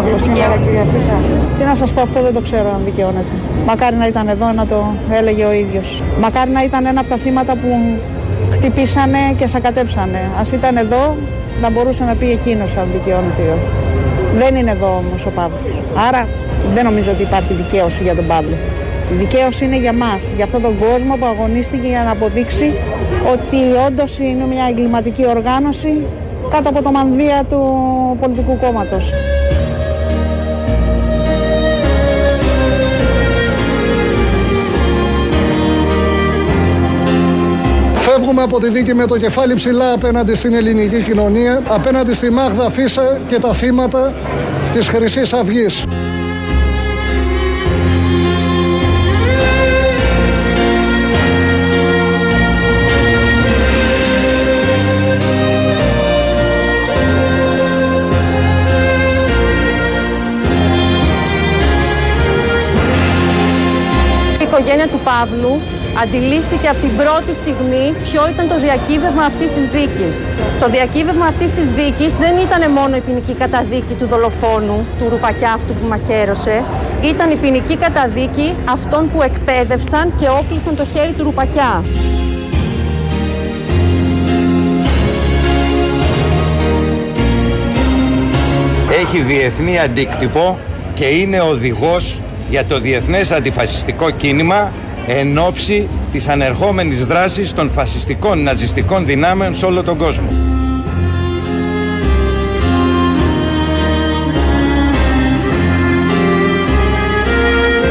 Παύλος σήμερα, κυρία Φίσα. Τι να σας πω, αυτό δεν το ξέρω αν δικαιώνεται. Μακάρι να ήταν εδώ να το έλεγε ο ίδιος. Μακάρι να ήταν ένα από τα θύματα που χτυπήσανε και σακατέψανε. Α ήταν εδώ, να μπορούσε να πει εκείνος αν δικαιώνεται ή όχι. Δεν είναι εδώ όμως ο Παύλος. Άρα δεν νομίζω ότι υπάρχει δικαίωση για τον Παύλο. Η δικαίωση είναι για μας, για αυτόν τον κόσμο που αγωνίστηκε για να αποδείξει ότι όντως είναι μια εγκληματική οργάνωση κάτω από το μανδύα του πολιτικού κόμματος. Φεύγουμε από τη δίκη με το κεφάλι ψηλά απέναντι στην ελληνική κοινωνία, απέναντι στη Μάγδα Φίσα και τα θύματα της χρυσής Αυγής. οικογένεια του Παύλου αντιλήφθηκε από την πρώτη στιγμή ποιο ήταν το διακύβευμα αυτής της δίκης. Το διακύβευμα αυτής της δίκης δεν ήταν μόνο η ποινική καταδίκη του δολοφόνου, του ρουπακιά αυτού που μαχαίρωσε, ήταν η ποινική καταδίκη αυτών που εκπαίδευσαν και όκλεισαν το χέρι του ρουπακιά. Έχει διεθνή αντίκτυπο και είναι οδηγός για το διεθνές αντιφασιστικό κίνημα εν ώψη της ανερχόμενης δράσης των φασιστικών ναζιστικών δυνάμεων σε όλο τον κόσμο.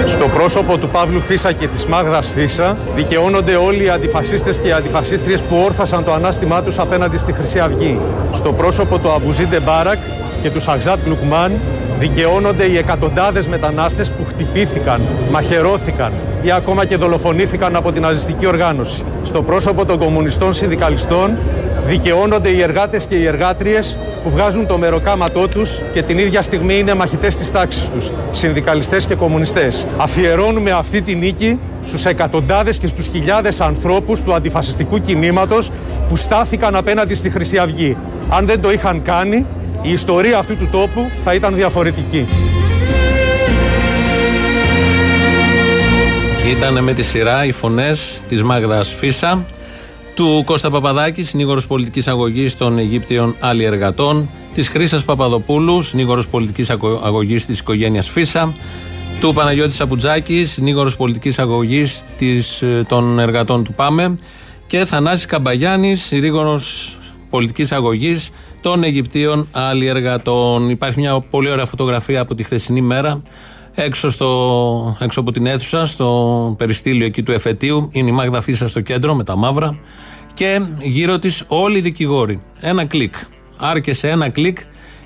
Στο πρόσωπο του Παύλου Φίσα και της Μάγδας Φίσα δικαιώνονται όλοι οι αντιφασίστες και οι αντιφασίστριες που όρθασαν το ανάστημά τους απέναντι στη Χρυσή Αυγή. Στο πρόσωπο του Αμπουζίντε Μπάρακ και του Σαγζάτ Λουκμάν δικαιώνονται οι εκατοντάδες μετανάστες που χτυπήθηκαν, μαχαιρώθηκαν ή ακόμα και δολοφονήθηκαν από την ναζιστική οργάνωση. Στο πρόσωπο των κομμουνιστών συνδικαλιστών δικαιώνονται οι εργάτες και οι εργάτριες που βγάζουν το μεροκάματό τους και την ίδια στιγμή είναι μαχητές της τάξης τους, συνδικαλιστές και κομμουνιστές. Αφιερώνουμε αυτή τη νίκη στους εκατοντάδες και στους χιλιάδες ανθρώπους του αντιφασιστικού κινήματος που στάθηκαν απέναντι στη Χρυσή Αυγή. Αν δεν το είχαν κάνει, η ιστορία αυτού του τόπου θα ήταν διαφορετική. Ήταν με τη σειρά οι φωνές της Μάγδας Φίσα, του Κώστα Παπαδάκη, συνήγορος πολιτικής αγωγής των Αιγύπτιων Αλλιεργατών, της Χρήσας Παπαδοπούλου, συνήγορος πολιτικής αγωγής της οικογένειας Φίσα, του Παναγιώτη Σαπουτζάκη, συνήγορος πολιτικής αγωγής ε, των εργατών του ΠΑΜΕ και Θανάσης Καμπαγιάννη, συνήγορος πολιτικής αγωγής των Αιγυπτίων αλλιεργατών. Υπάρχει μια πολύ ωραία φωτογραφία από τη χθεσινή μέρα. Έξω, στο, έξω από την αίθουσα, στο περιστήλιο εκεί του εφετείου, είναι η Μάγδα Φίσα στο κέντρο με τα μαύρα και γύρω της όλοι οι δικηγόροι. Ένα κλικ. Άρκεσε ένα κλικ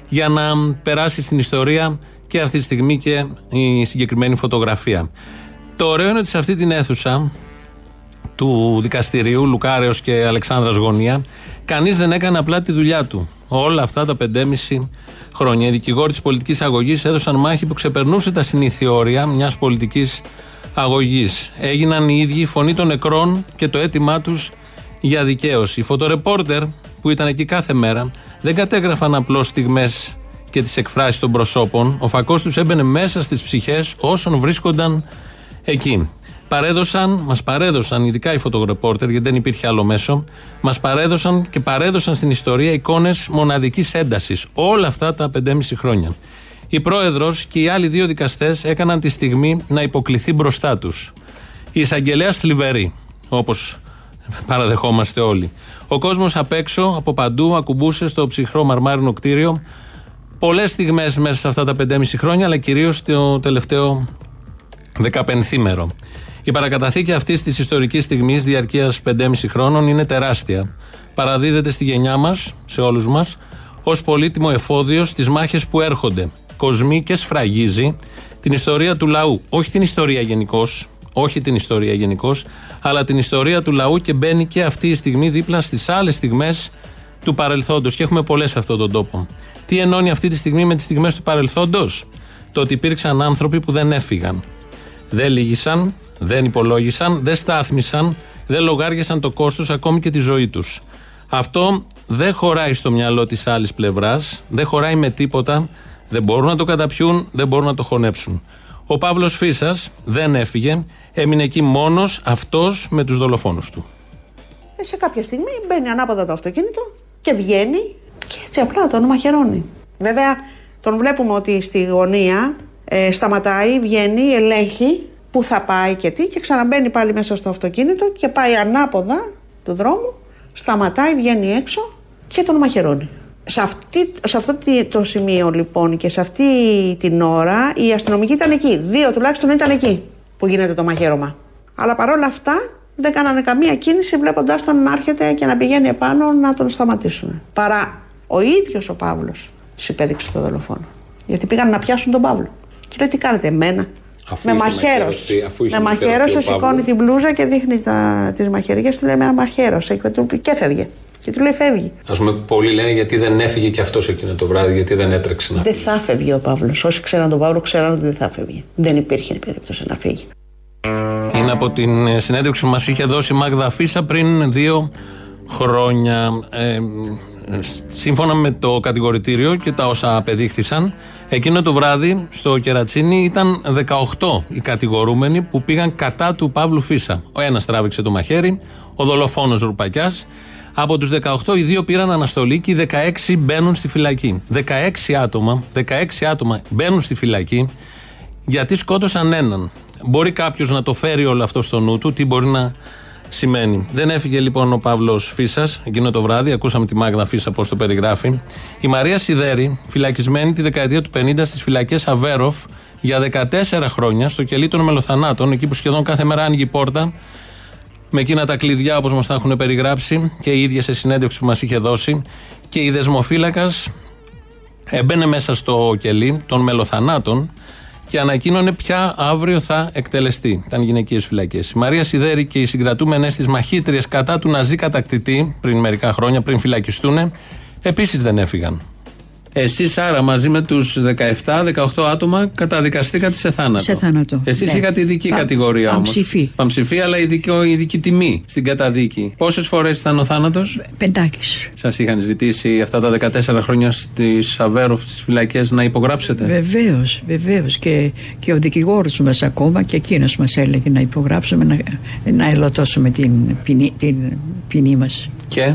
για να περάσει στην ιστορία και αυτή τη στιγμή και η συγκεκριμένη φωτογραφία. Το ωραίο είναι ότι σε αυτή την αίθουσα του δικαστηρίου, Λουκάρεος και Αλεξάνδρας Γωνία, κανείς δεν έκανε απλά τη δουλειά του. Όλα αυτά τα πεντέμιση χρόνια. Οι δικηγόροι της πολιτικής αγωγής έδωσαν μάχη που ξεπερνούσε τα συνήθεια όρια μιας πολιτικής αγωγής. Έγιναν οι ίδιοι η φωνή των νεκρών και το αίτημά τους για δικαίωση. Οι φωτορεπόρτερ που ήταν εκεί κάθε μέρα δεν κατέγραφαν απλώς στιγμές και τις εκφράσεις των προσώπων. Ο φακός τους έμπαινε μέσα στις ψυχές όσων βρίσκονταν εκεί παρέδωσαν, μας παρέδωσαν, ειδικά οι φωτογρεπόρτερ, γιατί δεν υπήρχε άλλο μέσο, μας παρέδωσαν και παρέδωσαν στην ιστορία εικόνες μοναδικής έντασης όλα αυτά τα 5,5 χρόνια. Η πρόεδρος και οι άλλοι δύο δικαστές έκαναν τη στιγμή να υποκληθεί μπροστά τους. Η εισαγγελέα θλιβερή, όπως παραδεχόμαστε όλοι. Ο κόσμος απ' έξω, από παντού, ακουμπούσε στο ψυχρό μαρμάρινο κτίριο πολλές στιγμές μέσα σε αυτά τα 5,5 χρόνια, αλλά κυρίως το τελευταίο 15 μέρο. Η παρακαταθήκη αυτής της ιστορικής στιγμής διαρκείας 5,5 χρόνων είναι τεράστια. Παραδίδεται στη γενιά μας, σε όλους μας, ως πολύτιμο εφόδιο στις μάχες που έρχονται. Κοσμεί και σφραγίζει την ιστορία του λαού. Όχι την ιστορία γενικώς, όχι την ιστορία γενικώς, αλλά την ιστορία του λαού και μπαίνει και αυτή η στιγμή δίπλα στις άλλες στιγμές του παρελθόντος. Και έχουμε πολλές σε αυτόν τον τόπο. Τι ενώνει αυτή τη στιγμή με τις στιγμές του παρελθόντος, Το ότι υπήρξαν άνθρωποι που δεν έφυγαν. Δεν λύγησαν, δεν υπολόγισαν, δεν στάθμισαν, δεν λογάριασαν το κόστος ακόμη και τη ζωή τους. Αυτό δεν χωράει στο μυαλό της άλλης πλευράς, δεν χωράει με τίποτα, Δεν μπορούν να το καταπιούν, δεν μπορούν να το χωνέψουν. Ο Παύλος Φίσας δεν έφυγε, έμεινε εκεί μόνος αυτός με τους δολοφόνους του. Ε, σε κάποια στιγμή μπαίνει ανάποδα το αυτοκίνητο και βγαίνει και έτσι απλά τον μαχαιρώνει. Βέβαια, τον βλέπουμε ότι στη γωνία ε, σταματάει, βγαίνει, ελέγχει πού θα πάει και τι και ξαναμπαίνει πάλι μέσα στο αυτοκίνητο και πάει ανάποδα του δρόμου, σταματάει, βγαίνει έξω και τον μαχαιρώνει. Σε, αυτή, σε αυτό το σημείο λοιπόν και σε αυτή την ώρα οι αστυνομικοί ήταν εκεί. Δύο τουλάχιστον ήταν εκεί που γίνεται το μαχαίρωμα. Αλλά παρόλα αυτά δεν κάνανε καμία κίνηση βλέποντάς τον να έρχεται και να πηγαίνει επάνω να τον σταματήσουν. Παρά ο ίδιος ο Παύλος του υπέδειξε το δολοφόνο. Γιατί πήγαν να πιάσουν τον Παύλο. Και λέει τι κάνετε εμένα. Αφού με είχε μαχαίρωση. αφού είχε Με μαχαιρωθεί μαχαίρωσε, ο σηκώνει Παύλος. την μπλούζα και δείχνει τις μαχαιριέ. Του λέει με μαχαίρωσε. Και του πει και φεύγε. Και του λέει φεύγει. Α πούμε, πολλοί λένε γιατί δεν έφυγε και αυτός εκείνο το βράδυ, γιατί δεν έτρεξε να Δεν θα φεύγει ο Παύλος. Όσοι ξέραν τον Παύλο, ξέραν ότι δεν θα φεύγει. Δεν υπήρχε περίπτωση να φύγει. Είναι από την ε, συνέντευξη που μας είχε δώσει η Μάγδα Φίσα πριν δύο χρόνια. Ε, σύμφωνα με το κατηγορητήριο και τα όσα απεδείχθησαν, εκείνο το βράδυ στο Κερατσίνι ήταν 18 οι κατηγορούμενοι που πήγαν κατά του Παύλου Φίσα. Ο ένας τράβηξε το μαχαίρι, ο δολοφόνος Ρουπακιάς. Από τους 18, οι δύο πήραν αναστολή και οι 16 μπαίνουν στη φυλακή. 16 άτομα, 16 άτομα μπαίνουν στη φυλακή γιατί σκότωσαν έναν. Μπορεί κάποιος να το φέρει όλο αυτό στο νου του, τι μπορεί να σημαίνει. Δεν έφυγε λοιπόν ο Παύλος Φίσας εκείνο το βράδυ, ακούσαμε τη Μάγδα Φίσα πώς το περιγράφει. Η Μαρία Σιδέρη, φυλακισμένη τη δεκαετία του 50 στις φυλακές Αβέροφ για 14 χρόνια στο κελί των μελοθανάτων, εκεί που σχεδόν κάθε μέρα άνοιγε η πόρτα με εκείνα τα κλειδιά όπως μας τα έχουν περιγράψει και η ίδια σε συνέντευξη που μας είχε δώσει. Και η δεσμοφύλακας έμπαινε μέσα στο κελί των μελοθανάτων και ανακοίνωνε ποια αύριο θα εκτελεστεί. Ήταν γυναικείες φυλακές. Η Μαρία Σιδέρη και οι συγκρατούμενες της μαχήτριες κατά του ναζί κατακτητή πριν μερικά χρόνια, πριν φυλακιστούν, επίσης δεν έφυγαν. Εσείς άρα μαζί με τους 17-18 άτομα καταδικαστήκατε σε θάνατο. Σε θάνατο. Εσείς Ναι. είχατε ειδική Πα- κατηγορία όμως. παμψηφή. Παμψηφή, αλλά ειδικό, ειδική τιμή στην καταδίκη. Πόσες φορές ήταν ο θάνατος, Πεντάκης. Σας είχαν ζητήσει αυτά τα 14 χρόνια στις Αβέροφ, στις φυλακές, να υπογράψετε; Βεβαίως, βεβαίως. Και, και ο δικηγόρος μας ακόμα και εκείνος μας έλεγε να υπογράψουμε, να, να ελωτώσουμε την ποινή, την ποινή μας. Και;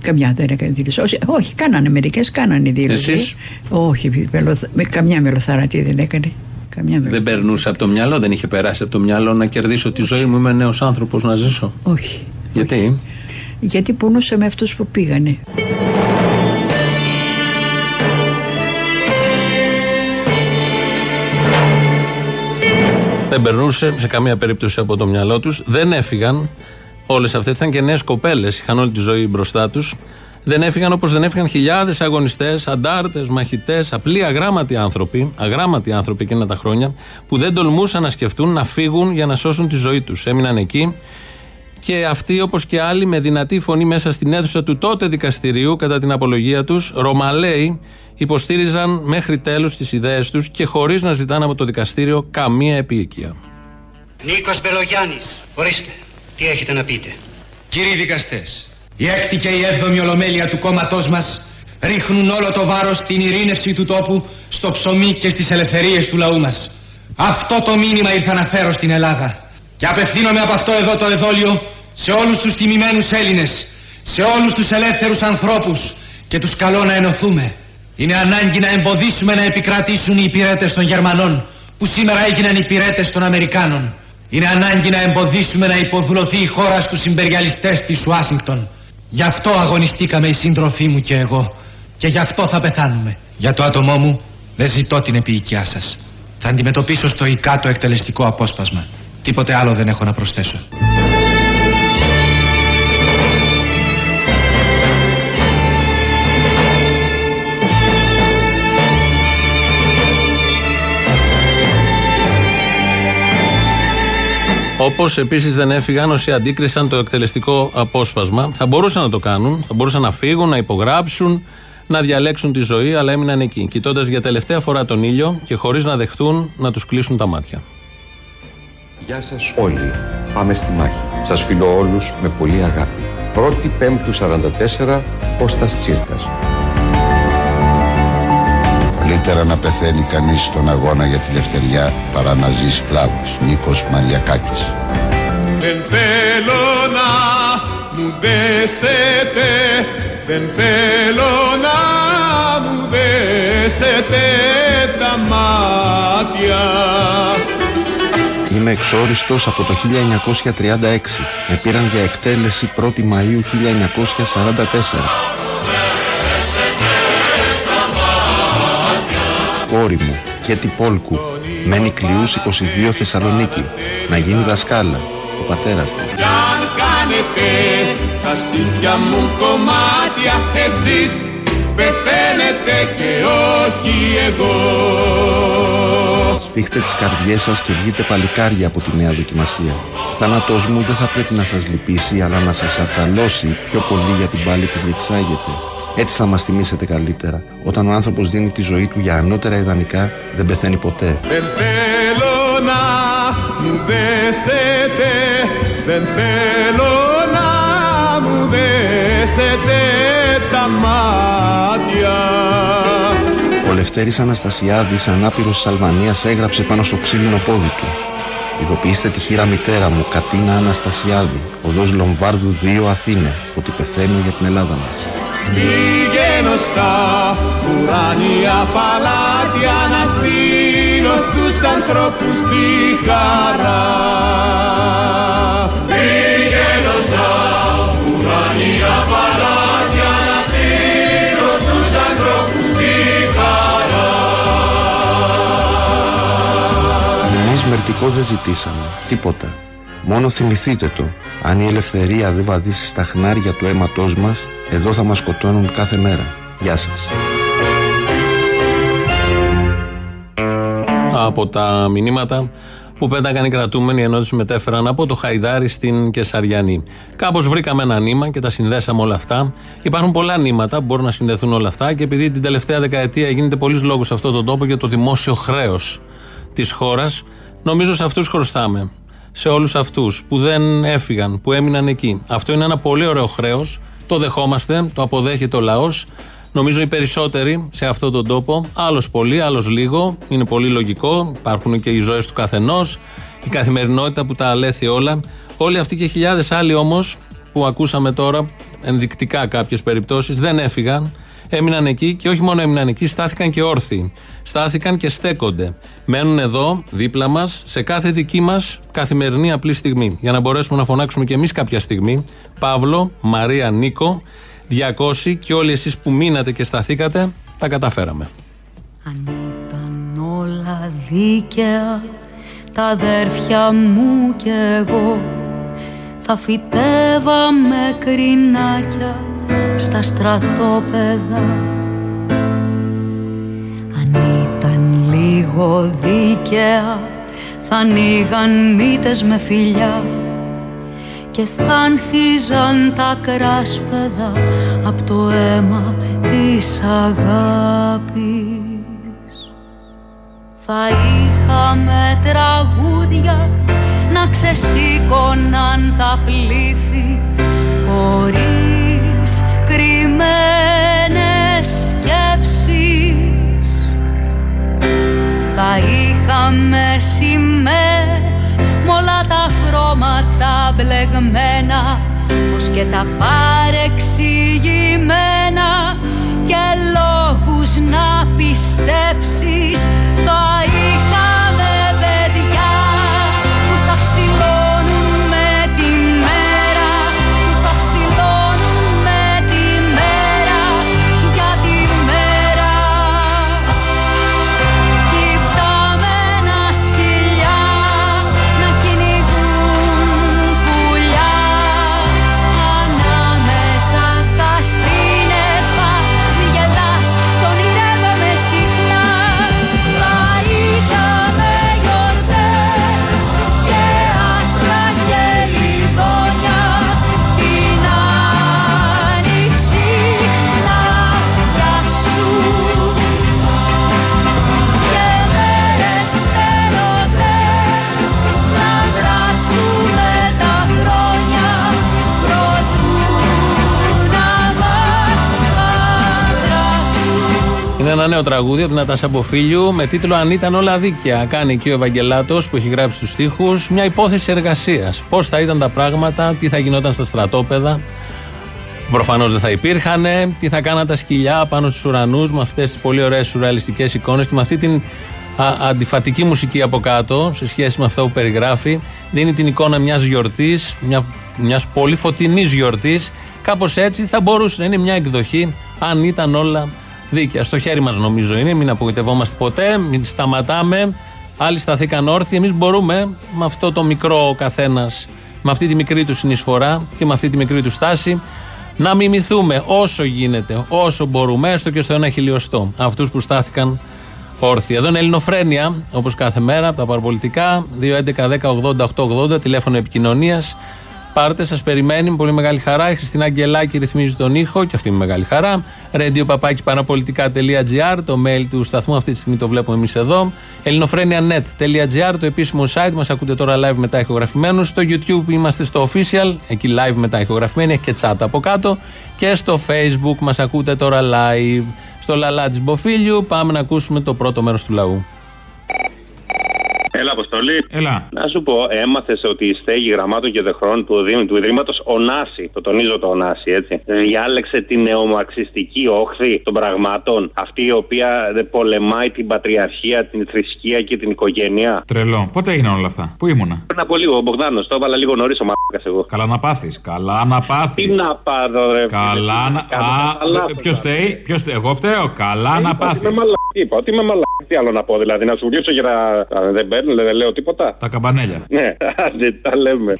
Καμιά δεν έκανε δήλωση. Όχι, όχι κάνανε μερικές, κάνανε δήλωση. Εσείς; Όχι, μελοθ- με καμιά μελοθαρατή δεν έκανε. Καμιά δεν μελοθαρατή. περνούσε από το μυαλό, δεν είχε περάσει από το μυαλό να κερδίσω τη ζωή μου. Είμαι νέος άνθρωπος να ζήσω. Όχι. Γιατί; Γιατί πονούσε με αυτούς που πήγανε. Δεν περνούσε σε καμία περίπτωση από το μυαλό τους. Δεν έφυγαν. Όλες αυτές ήταν και νέες κοπέλες. Είχαν όλη τη ζωή μπροστά τους. Δεν έφυγαν όπως δεν έφυγαν χιλιάδες αγωνιστές, αντάρτες, μαχητές, απλοί αγράμματοι άνθρωποι, αγράμματοι άνθρωποι εκείνα τα χρόνια, που δεν τολμούσαν να σκεφτούν να φύγουν για να σώσουν τη ζωή τους. Έμειναν εκεί και αυτοί, όπως και άλλοι, με δυνατή φωνή μέσα στην αίθουσα του τότε δικαστηρίου, κατά την απολογία τους, Ρωμαλαίοι, υποστήριζαν μέχρι τέλους τις ιδέες τους και χωρίς να ζητάνε από το δικαστήριο καμία επίοικια. Νίκος Μπελογιάννης, ορίστε, τι έχετε να πείτε; Κύριοι δικαστές, η έκτη και η έβδομη ολομέλεια του κόμματός μας ρίχνουν όλο το βάρος στην ειρήνευση του τόπου, στο ψωμί και στις ελευθερίες του λαού μας. Αυτό το μήνυμα ήρθα να φέρω στην Ελλάδα. Και απευθύνομαι από αυτό εδώ το εδόλιο σε όλους τους τιμημένους Έλληνες, σε όλους τους ελεύθερους ανθρώπους και τους καλώ να ενωθούμε. Είναι ανάγκη να εμποδίσουμε να επικρατήσουν οι υπηρέτες των Γερμανών, που σήμερα έγιναν υπηρέτες των Αμερικάνων. Είναι ανάγκη να εμποδίσουμε να υποδουλωθεί η χώρα στους συμπεριαλιστές της Ουάσιγκτον. Γι' αυτό αγωνιστήκαμε οι σύντροφοί μου και εγώ. Και γι' αυτό θα πεθάνουμε. Για το άτομό μου δεν ζητώ την επίοικιά σας. Θα αντιμετωπίσω στοικά το εκτελεστικό απόσπασμα. Τίποτε άλλο δεν έχω να προσθέσω. Όπως επίσης δεν έφυγαν όσοι αντίκρισαν το εκτελεστικό απόσπασμα. Θα μπορούσαν να το κάνουν, θα μπορούσαν να φύγουν, να υπογράψουν, να διαλέξουν τη ζωή, αλλά έμειναν εκεί, κοιτώντας για τελευταία φορά τον ήλιο και χωρίς να δεχτούν να τους κλείσουν τα μάτια. Γεια σας όλοι. Πάμε στη μάχη. Σας φιλώ όλους με πολύ αγάπη. 1η Πέμπτου 44, Κώστας Τσίρκας. Καλή Καλύτερα να πεθαίνει κανείς στον αγώνα για τη λευτεριά παρά να ζει σκλάβος. Νίκος Μαριακάκης. Δεν θέλω να μου δέσετε, δεν θέλω να μου δέσετε τα μάτια. Είμαι εξόριστος από το 1936. Με πήραν για εκτέλεση 1η Μαΐου 1944. Κόρη μου, Κέτι Πόλκου, μένει κλειούς 22 Θεσσαλονίκη, να γίνει δασκάλα, ο πατέρας της. Κι αν κάνετε τα στήθια μου κομμάτια εσείς πεθαίνετε και όχι εγώ. Σφίχτε τις καρδιές σας και βγείτε παλικάρια από τη νέα δοκιμασία. Ο θάνατός μου δεν θα πρέπει να σας λυπήσει, αλλά να σας ατσαλώσει πιο πολύ για την πάλη που διεξάγεται. Έτσι θα μας τιμήσετε καλύτερα. Όταν ο άνθρωπος δίνει τη ζωή του για ανώτερα ιδανικά, δεν πεθαίνει ποτέ. Δεν θέλω να μου δέσετε, δεν θέλω να μου δέσετε τα μάτια. Ο Λευτέρης Αναστασιάδης, ανάπηρος της Αλβανίας, έγραψε πάνω στο ξύλινο πόδι του. Ειδοποιήστε τη χείρα μητέρα μου, Κατίνα Αναστασιάδη, οδός Λομβάρδου 2 Αθήνε, ότι πεθαίνω για την Ελλάδα μας. Πηγαίνω στα ουράνια παλάτια να στείλω στους ανθρώπους τη χαρά. Πηγαίνω στα ουράνια παλάτια να στείλω στους ανθρώπους τη χαρά. Εμείς μερτικό δεν ζητήσαμε, τίποτα. Μόνο θυμηθείτε το, αν η ελευθερία δεν βαδίσει στα χνάρια του αίματός μας, εδώ θα μας σκοτώνουν κάθε μέρα. Γεια σας. από τα μηνύματα που πέταγαν οι κρατούμενοι ενώ τους μετέφεραν από το Χαϊδάρι στην Κεσαριανή. Κάπως βρήκαμε ένα νήμα και τα συνδέσαμε όλα αυτά. Υπάρχουν πολλά νήματα που μπορούν να συνδεθούν όλα αυτά και επειδή την τελευταία δεκαετία γίνεται πολλής λόγος σε αυτόν τον τόπο για το δημόσιο χρέος της χώρας, νομίζω σε αυτούς χρωστάμε. Σε όλους αυτούς που δεν έφυγαν, που έμειναν εκεί. Αυτό είναι ένα πολύ ωραίο χρέος. Το δεχόμαστε, το αποδέχεται ο λαός. Νομίζω οι περισσότεροι σε αυτόν τον τόπο, άλλος πολύ, άλλος λίγο, είναι πολύ λογικό. Υπάρχουν και οι ζωές του καθενός, η καθημερινότητα που τα αλέθει όλα. Όλοι αυτοί και χιλιάδες άλλοι όμως που ακούσαμε τώρα, ενδεικτικά κάποιες περιπτώσεις, δεν έφυγαν. Έμειναν εκεί και όχι μόνο έμειναν εκεί, στάθηκαν και όρθιοι. Στάθηκαν και στέκονται. Μένουν εδώ, δίπλα μας, σε κάθε δική μας καθημερινή απλή στιγμή. Για να μπορέσουμε να φωνάξουμε κι εμείς κάποια στιγμή. Παύλο, Μαρία, Νίκο, 200 και όλοι εσείς που μείνατε και σταθήκατε, τα καταφέραμε. Αν ήταν όλα δίκαια, τα αδέρφια μου κι εγώ θα φυτέβαμε κρινάκια στα στρατόπεδα. Αν ήταν λίγο δίκαια, θα ανοίγαν μύτες με φιλιά και θα ανθίζαν τα κράσπεδα από το αίμα της αγάπης. Θα είχαμε τραγούδια να ξεσήκωναν τα πλήθη χωρίς κρυμμένες σκέψεις. Θα είχαμε σημαίες μ' όλα τα χρώματα μπλεγμένα ως και τα παρεξηγημένα και λόγους να πιστέψεις θα νέο τραγούδι από την Ατάσα Μποφίλιου με τίτλο Αν ήταν όλα δίκαια. Κάνει εκεί ο Ευαγγελάτος που έχει γράψει τους στίχους μια υπόθεση εργασίας. Πώς θα ήταν τα πράγματα, τι θα γινόταν στα στρατόπεδα. Προφανώς δεν θα υπήρχαν. Τι θα κάναν τα σκυλιά πάνω στους ουρανούς με αυτές τις πολύ ωραίες σουρεαλιστικές εικόνες και με αυτή την α, αντιφατική μουσική από κάτω σε σχέση με αυτό που περιγράφει. Δίνει την εικόνα μιας γιορτής, μια μιας πολύ φωτεινής γιορτής. Κάπως έτσι θα μπορούσε να είναι μια εκδοχή αν ήταν όλα δίκαια. Στο χέρι μας νομίζω είναι, μην απογοητευόμαστε ποτέ, μην σταματάμε. Άλλοι σταθήκαν όρθιοι. Εμείς μπορούμε με αυτό το μικρό ο καθένας, με αυτή τη μικρή του συνεισφορά και με αυτή τη μικρή του στάση, να μιμηθούμε όσο γίνεται, όσο μπορούμε, έστω και στο ένα χιλιοστό. Αυτούς που στάθηκαν όρθιοι. Εδώ είναι Ελληνοφρένια, όπως κάθε μέρα, από τα παραπολιτικά. 2.11.10.80.880, τηλέφωνο επικοινωνίας. Πάρτε, σας περιμένει με πολύ μεγάλη χαρά. Η Χριστίνα Αγγελάκη ρυθμίζει τον ήχο και αυτή με μεγάλη χαρά. Radio παπάκι παραπολιτικά.gr, το mail του σταθμού, αυτή τη στιγμή το βλέπουμε εμείς εδώ. ελληνοφρένια.net.gr, το επίσημο site. Μας ακούτε τώρα live μετά ηχογραφημένους. Στο YouTube είμαστε στο official, εκεί live μετά ηχογραφημένοι, έχει και chat από κάτω. Και στο Facebook μας ακούτε τώρα live. Στο λαλά τη Μποφίλιου πάμε να ακούσουμε το πρώτο μέρος του λαού. Έλα, Αποστολή. Έλα. Να σου πω, έμαθες ότι η στέγη γραμμάτων και δεχρών του, Δήμου- του Ιδρύματος Ονάση, το τονίζω το Ονάση, έτσι, ε, διάλεξε την νεομαρξιστική όχθη των πραγμάτων, αυτή η οποία δεν πολεμάει την πατριαρχία, την θρησκεία και την οικογένεια. Τρελό. Πότε έγιναν όλα αυτά; Πού ήμουνα; Πριν από λίγο, ο Μπογδάνος, το έβαλα λίγο νωρίς ο μαλάκα εγώ. Καλά να πάθεις. Καλά να πάθεις. Τι να πάρω, ρε. Καλά να. Α, ποιος φταίει, ποιος φταίει; Εγώ φταίω; Καλά να πάθεις. Είμαι μαλάκα. Είπα ότι είμαι μαλάκα. Τι άλλο να πω, δηλαδή, να σου γυρίσω για να. Α, Δεν παίρνω, δεν λέω τίποτα. Τα καμπανέλια. Ναι, άντε, τα λέμε.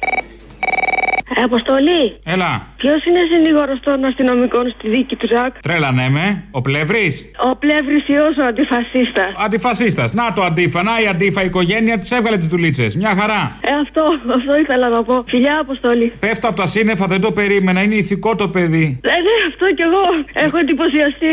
Ε, Αποστολή, Έλα. ποιος είναι συνήγορος των αστυνομικών στη δίκη του Ζακ. Τρέλανε με. Ο πλευρή. Ο πλεύρης ιό ο αντιφασίστας. Αντιφασίστας. Να το αντίφα. Να η αντίφα οικογένεια της έβγαλε τις δουλίτσες. Μια χαρά. Ε, αυτό, αυτό ήθελα να πω. Φιλιά, Αποστολή. Πέφτω από τα σύννεφα, δεν το περίμενα. Είναι ηθικό το παιδί. Ε, ναι, αυτό κι εγώ. Έχω εντυπωσιαστεί.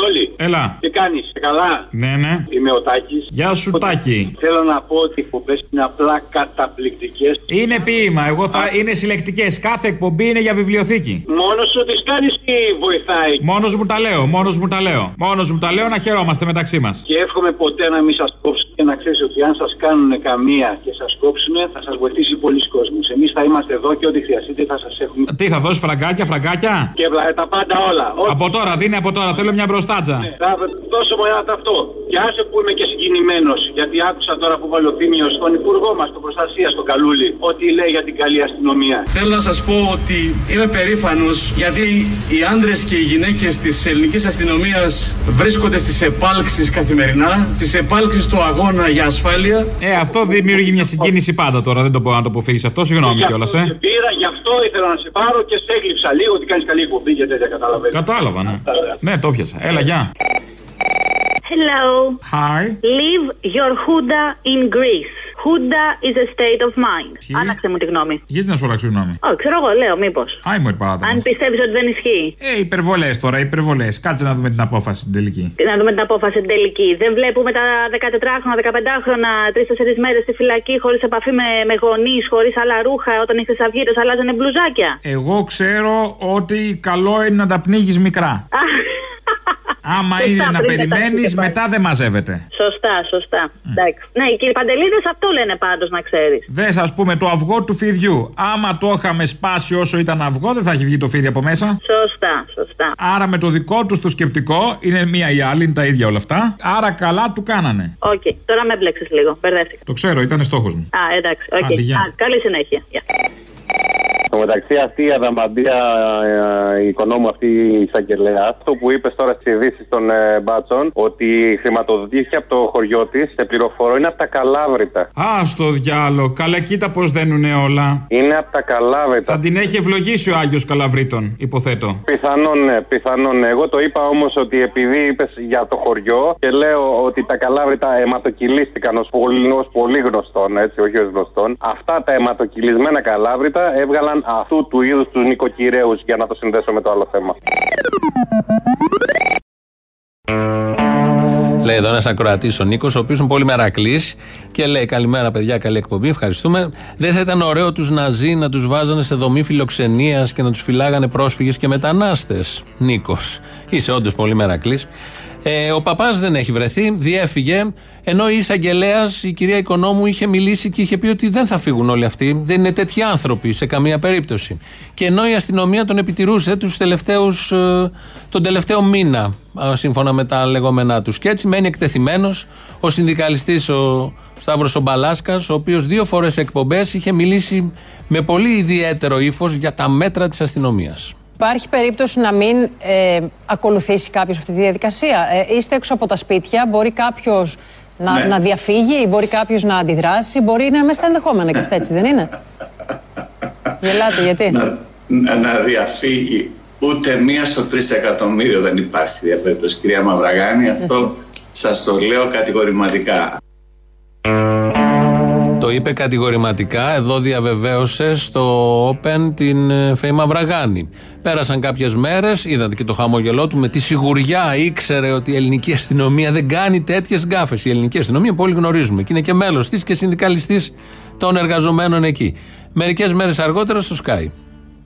Αποστόλη. Έλα. Τι κάνεις, καλά; Ναι, ναι. Είμαι ο Τάκης. Γεια σου, Τάκη. Θέλω να πω ότι οι εκπομπές είναι απλά καταπληκτικές. Είναι ποίημα. Εγώ θα. Είναι συλλεκτικές. Κάθε εκπομπή είναι για βιβλιοθήκη. Μόνος σου τις κάνεις ή βοηθάει; Μόνος μου τα λέω. Μόνος μου τα λέω. Μόνος μου τα λέω να χαιρόμαστε μεταξύ μας. Και εύχομαι ποτέ να μην σας κόψουν και να ξέρεις ότι αν σας κάνουν καμία και σας κόψουν, θα σας βοηθήσει πολλοί κόσμος. Εμείς θα είμαστε εδώ και ό,τι χρειαστείτε θα σας έχουμε. Τι θα δώσεις φραγκάκια, φραγκάκια; Και βλα- τα πάντα όλα. Ό- Από τώρα, δίνει από τώρα. Θέλω μια μπροστάτσα. Θα δώσω μου ένα αυτό. Και άσε που είμαι και συγκινημένος, γιατί άκουσα τώρα που βάλει ο Θήμιος στον υπουργό μας, τον προστασία, στον Καλούλη, ότι λέει για την καλή αστυνομία. Θέλω να σας πω ότι είμαι περήφανος γιατί οι άντρες και οι γυναίκες της ελληνικής αστυνομίας βρίσκονται στις επάλξεις καθημερινά, στις επάλξεις του αγώνα για ασφάλεια. Ε, αυτό δημιουργεί μια συγκίνηση πάντα τώρα. Δεν το μπορώ να το αποφύγεις αυτό. Συγγνώμη Γι' κιόλας, αυτό ε. σε Πήρα, γι' αυτό ήθελα να σε πάρω και σε έγλειψα λίγο ότι κάνεις καλή εκπομπή και τέτοια κατάλαβε. Κατάλαβα, ναι. Ναι, το πιασα. Έλα, γεια. Hello. Hi. Leave your Huda in Greece. Huda is a state of mind. Τι; Άναξε μου τη γνώμη. Γιατί να σου αλλάξω γνώμη; Όχι, ξέρω εγώ, λέω, μήπως. Άι μου παράδειγμα. Αν πιστεύεις ότι δεν ισχύει. Ε, υπερβολές τώρα, υπερβολές. Κάτσε να δούμε την απόφαση την τελική. Να δούμε την απόφαση την τελική. Δεν βλέπουμε τα 14χρονα, 15χρονα, 3-4 μέρες στη φυλακή, χωρίς επαφή με, με γονείς, χωρίς άλλα ρούχα. Όταν οι χρυσαυγίτε αλλάζανε μπλουζάκια. Εγώ ξέρω ότι καλό είναι να τα πνίγεις μικρά. Άμα Σωστά, είναι να πριν περιμένεις, πετάξετε πάλι. μετά δεν μαζεύεται. Σωστά, σωστά. Εντάξει. Ναι, οι κύριοι Παντελίδε αυτό λένε πάντως, να ξέρεις. Δες, ας πούμε, το αυγό του φιδιού. Άμα το είχαμε σπάσει όσο ήταν αυγό, δεν θα έχει βγει το φίδι από μέσα. Σωστά, σωστά. Άρα με το δικό του το σκεπτικό, είναι μία ή άλλη, είναι τα ίδια όλα αυτά. Άρα καλά του κάνανε. Οκ, τώρα με μπλέξες λίγο. Μπερδεύτηκα. Το ξέρω, ήταν στόχος μου. Α, εντάξει. οκ. Άντε, γεια. Α, καλή συνέχεια. Γεια. Στο μεταξύ αυτή η αδαμαντία, ε, η οικονόμου αυτή η εισαγγελέα, αυτό που είπες τώρα στις ειδήσεις των ε, μπάτσων, ότι χρηματοδοτήθηκε από το χωριό της, σε πληροφορώ, είναι από τα Καλάβρυτα. Α στο διάλο, καλά κοίτα πώς δένουνε όλα. Είναι από τα Καλάβρυτα. Θα την έχει ευλογήσει ο Άγιος Καλαβρύτων, υποθέτω. Πιθανόν ναι, πιθανόν ναι. Εγώ το είπα όμως ότι επειδή είπες για το χωριό και λέω ότι τα Καλάβρυτα αιματοκυλίστηκαν ως πολύ, ως πολύ γνωστόν, έτσι, όχι ως γνωστόν. Αυτά τα αιματοκυλισμένα Καλάβρυτα έβγαλαν αυτού του είδους τους νοικοκυρέους για να το συνδέσω με το άλλο θέμα. Λέει εδώ ένας ακροατής ο Νίκος, ο οποίος είναι πολύ μερακλής και λέει: Καλημέρα, παιδιά, καλή εκπομπή, ευχαριστούμε. Δεν θα ήταν ωραίο τους Ναζί να τους βάζανε σε δομή φιλοξενίας και να τους φυλάγανε πρόσφυγες και μετανάστες. Νίκος. Είσαι όντως πολύ μερακλής. Ε, ο παπάς δεν έχει βρεθεί, διέφυγε. Ενώ η εισαγγελέας, η κυρία Οικονόμου, είχε μιλήσει και είχε πει ότι δεν θα φύγουν όλοι αυτοί. Δεν είναι τέτοιοι άνθρωποι σε καμία περίπτωση. Και ενώ η αστυνομία τον επιτηρούσε τους τελευταίους, ε, τον τελευταίο μήνα, ε, σύμφωνα με τα λεγόμενά τους. Και έτσι μένει εκτεθειμένος ο συνδικαλιστής ο Σταύρος Ομπαλάσκα, ο οποίος δύο φορές σε εκπομπές είχε μιλήσει με πολύ ιδιαίτερο ύφος για τα μέτρα της αστυνομίας. Υπάρχει περίπτωση να μην ε, ακολουθήσει κάποιος αυτή τη διαδικασία. Ε, είστε έξω από τα σπίτια, μπορεί κάποιος να, Ναι. να διαφύγει, μπορεί κάποιος να αντιδράσει, μπορεί να είναι μέσα στα ενδεχόμενα και αυτά, έτσι δεν είναι; Γελάτε, γιατί; να, να διαφύγει ούτε μία στο τρισεκατομμύριο δεν υπάρχει διαπέριτος κυρία Μαυραγάνη αυτό σας το λέω κατηγορηματικά Το είπε κατηγορηματικά, εδώ διαβεβαίωσε στο Open την ε, Φέη Μαυραγάνη. Πέρασαν κάποιες μέρες, είδατε και το χαμόγελό του με τη σιγουριά ήξερε ότι η ελληνική αστυνομία δεν κάνει τέτοιες γκάφες. Η ελληνική αστυνομία που όλοι γνωρίζουμε και είναι και μέλος της και συνδικαλιστής των εργαζομένων εκεί. Μερικές μέρες αργότερα στο Sky.